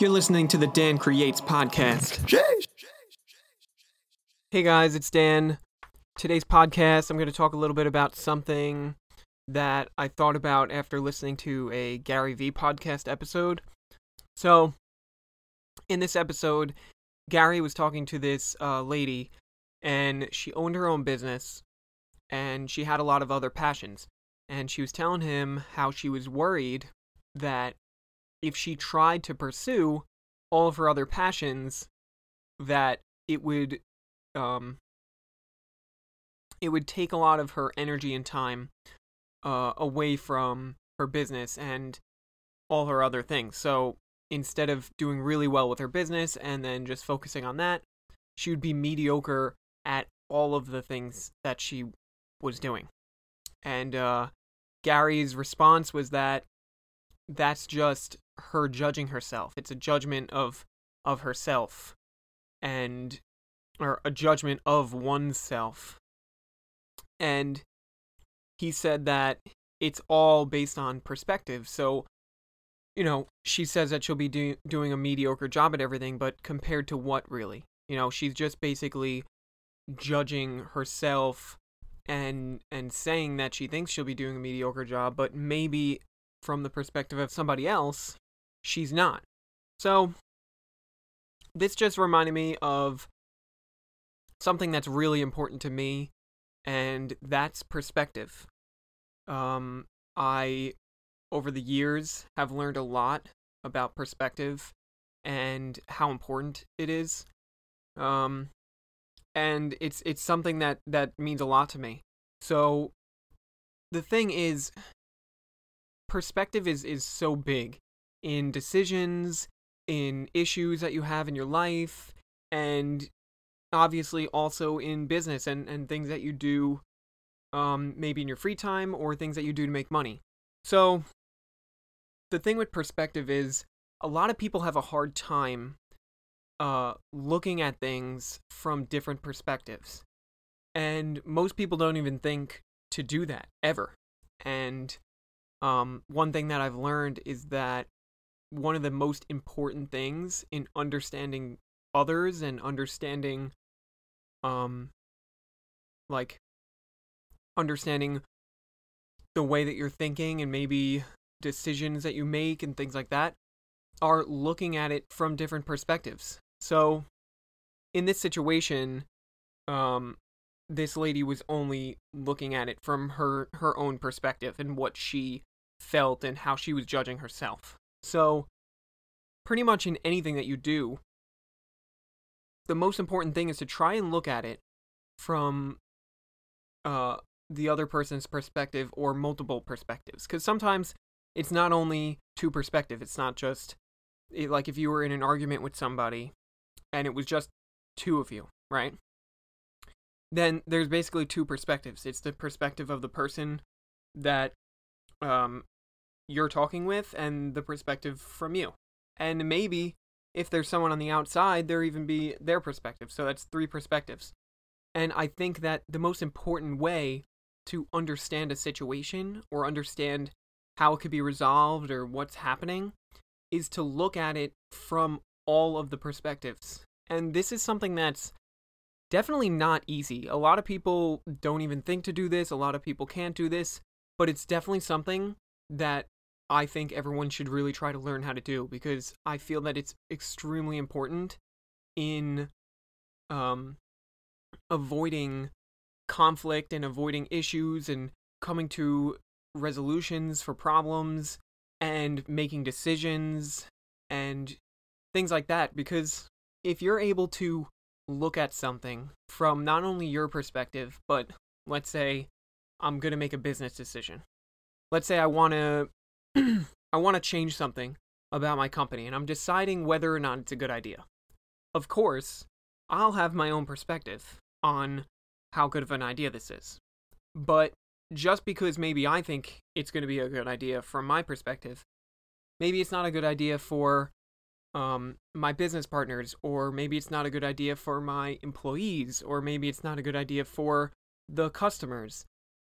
You're listening to the Dan Creates podcast. Hey guys, it's Dan. Today's podcast, I'm going to talk a little bit about something that I thought about after listening to a Gary Vee podcast episode. So, in this episode, Gary was talking to this uh, lady, and she owned her own business, and she had a lot of other passions. And she was telling him how she was worried that if she tried to pursue all of her other passions, that it would, um, it would take a lot of her energy and time uh, away from her business and all her other things. So instead of doing really well with her business and then just focusing on that, she would be mediocre at all of the things that she was doing. And uh, Gary's response was that that's just her judging herself. It's a judgment of of herself and or a judgment of oneself. And he said that it's all based on perspective. So, you know, she says that she'll be do- doing a mediocre job at everything, but compared to what really? You know, she's just basically judging herself and and saying that she thinks she'll be doing a mediocre job, but maybe from the perspective of somebody else, she's not. So, this just reminded me of something that's really important to me, and that's perspective. Um, I, over the years, have learned a lot about perspective and how important it is. Um, and it's it's something that that means a lot to me. So, the thing is, perspective is is so big in decisions, in issues that you have in your life, and obviously also in business and, and things that you do um, maybe in your free time or things that you do to make money. So, the thing with perspective is a lot of people have a hard time uh, looking at things from different perspectives. And most people don't even think to do that ever. And um, one thing that I've learned is that one of the most important things in understanding others and understanding um like understanding the way that you're thinking and maybe decisions that you make and things like that are looking at it from different perspectives. So in this situation um this lady was only looking at it from her her own perspective and what she felt and how she was judging herself. So, pretty much in anything that you do, the most important thing is to try and look at it from uh, the other person's perspective or multiple perspectives. Because sometimes it's not only two perspective. It's not just it, like if you were in an argument with somebody and it was just two of you, right? Then there's basically two perspectives. It's the perspective of the person that um, you're talking with and the perspective from you. And maybe if there's someone on the outside, there even be their perspective. So that's three perspectives. And I think that the most important way to understand a situation or understand how it could be resolved or what's happening is to look at it from all of the perspectives. And this is something that's definitely not easy. A lot of people don't even think to do this, a lot of people can't do this, but it's definitely something that I think everyone should really try to learn how to do because I feel that it's extremely important in um, avoiding conflict and avoiding issues and coming to resolutions for problems and making decisions and things like that because if you're able to look at something from not only your perspective but let's say I'm going to make a business decision. Let's say I want to I want to change something about my company and I'm deciding whether or not it's a good idea. Of course, I'll have my own perspective on how good of an idea this is. But just because maybe I think it's going to be a good idea from my perspective, maybe it's not a good idea for um, my business partners, or maybe it's not a good idea for my employees, or maybe it's not a good idea for the customers.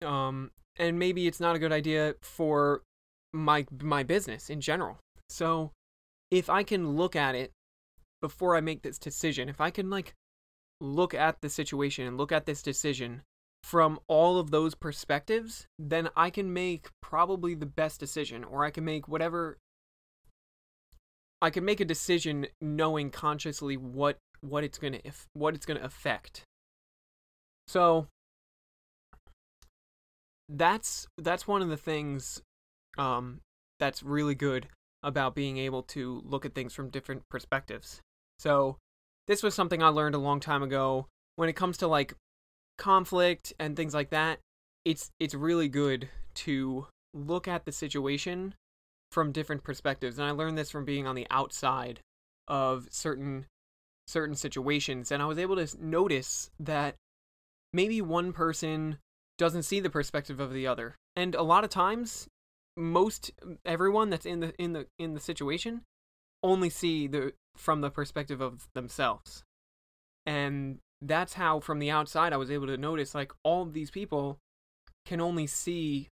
Um, and maybe it's not a good idea for my my business in general. So if I can look at it before I make this decision, if I can like look at the situation and look at this decision from all of those perspectives, then I can make probably the best decision or I can make whatever I can make a decision knowing consciously what what it's going to if what it's going to affect. So that's that's one of the things um that's really good about being able to look at things from different perspectives. So this was something I learned a long time ago when it comes to like conflict and things like that. It's it's really good to look at the situation from different perspectives. And I learned this from being on the outside of certain certain situations and I was able to notice that maybe one person doesn't see the perspective of the other. And a lot of times most everyone that's in the in the in the situation only see the from the perspective of themselves. And that's how from the outside I was able to notice like all of these people can only see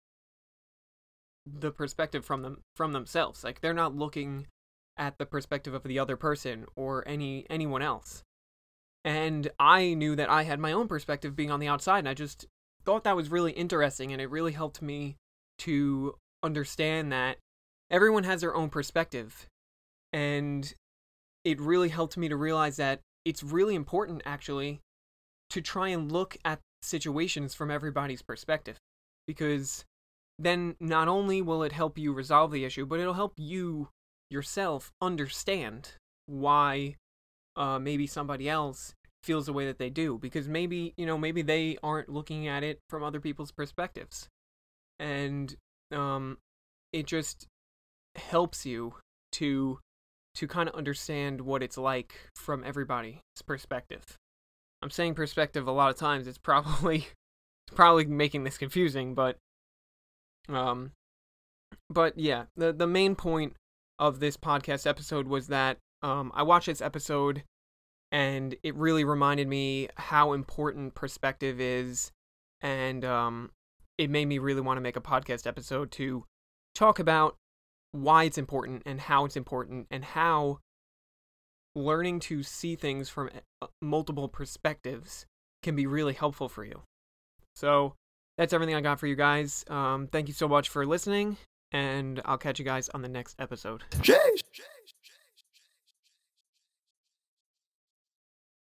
the perspective from them from themselves. Like they're not looking at the perspective of the other person or any anyone else. And I knew that I had my own perspective being on the outside and I just thought that was really interesting and it really helped me to understand that everyone has their own perspective. And it really helped me to realize that it's really important actually to try and look at situations from everybody's perspective. Because then not only will it help you resolve the issue, but it'll help you yourself understand why uh, maybe somebody else feels the way that they do. Because maybe you know maybe they aren't looking at it from other people's perspectives. And um it just helps you to to kind of understand what it's like from everybody's perspective. I'm saying perspective a lot of times it's probably it's probably making this confusing but um, but yeah, the the main point of this podcast episode was that um, I watched this episode and it really reminded me how important perspective is, and um, it made me really want to make a podcast episode to talk about why it's important and how it's important and how learning to see things from uh, multiple perspectives can be really helpful for you. So, that's everything I got for you guys. Um, thank you so much for listening, and I'll catch you guys on the next episode. Jeez.